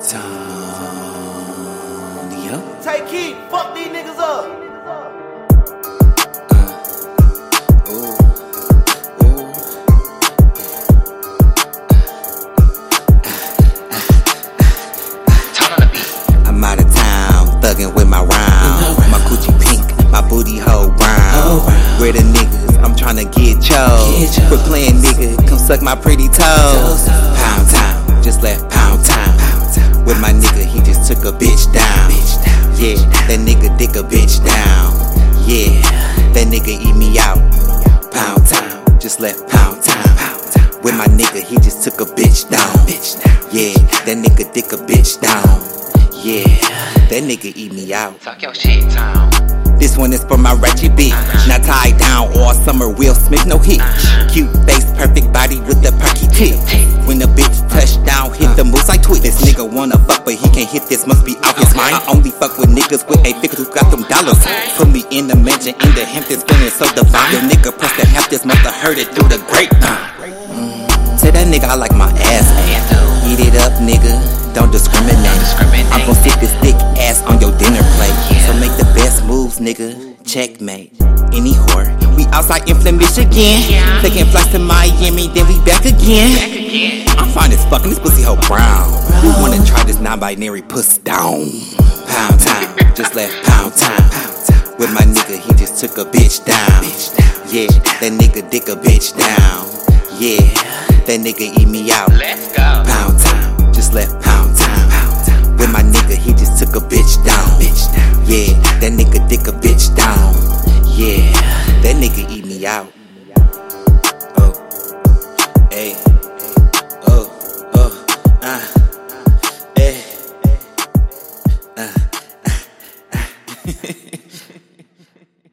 Tony up. Take heat, fuck these niggas up. Ooh, ooh. I'm out of town, thuggin' with my rhyme. My coochie pink, my booty hole. Where the niggas? I'm tryna get chose. Quit playing nigga, come suck my pretty toes. Bitch down. Yeah, that nigga dick a bitch down. Yeah, that nigga eat me out. Pound town, just left pound town. With my nigga, he just took a bitch down. Yeah, that nigga dick a bitch down. Yeah, that nigga eat me out. Talk your shit, Tom. This one is for my ratchet bitch. Not tied down all summer, Will Smith, no hitch. Cute face, perfect body with the fuck, but he can't hit this, must be out his mind. I only fuck with niggas with a figure who got them dollars. Put me in the mansion, in the Hamptons, feeling so divine. Your nigga pressed the half this, musta heard it through the grapevine. Mm. Say that nigga, I like my ass. Eat it up, nigga. Don't discriminate. discriminate. I'm gon' stick this thick ass on your dinner plate. So make the best moves, nigga. Checkmate. Any whore. We outside in Flint, Michigan. Yeah. Taking flights to Miami, then we back again. Back Again. I'm fine as fucking this pussy hoe brown. Who wanna non-binary puss down? Pound town, just left pound town. With my nigga, he just took a bitch down. Yeah, that nigga dick a bitch down. Yeah, that nigga eat me out. Let's go. Pound town, just left pound town. With my nigga, he just took a bitch down. Yeah, that nigga dick a bitch down. Yeah, that nigga eat me out. Oh, hey. Oh, oh, uh.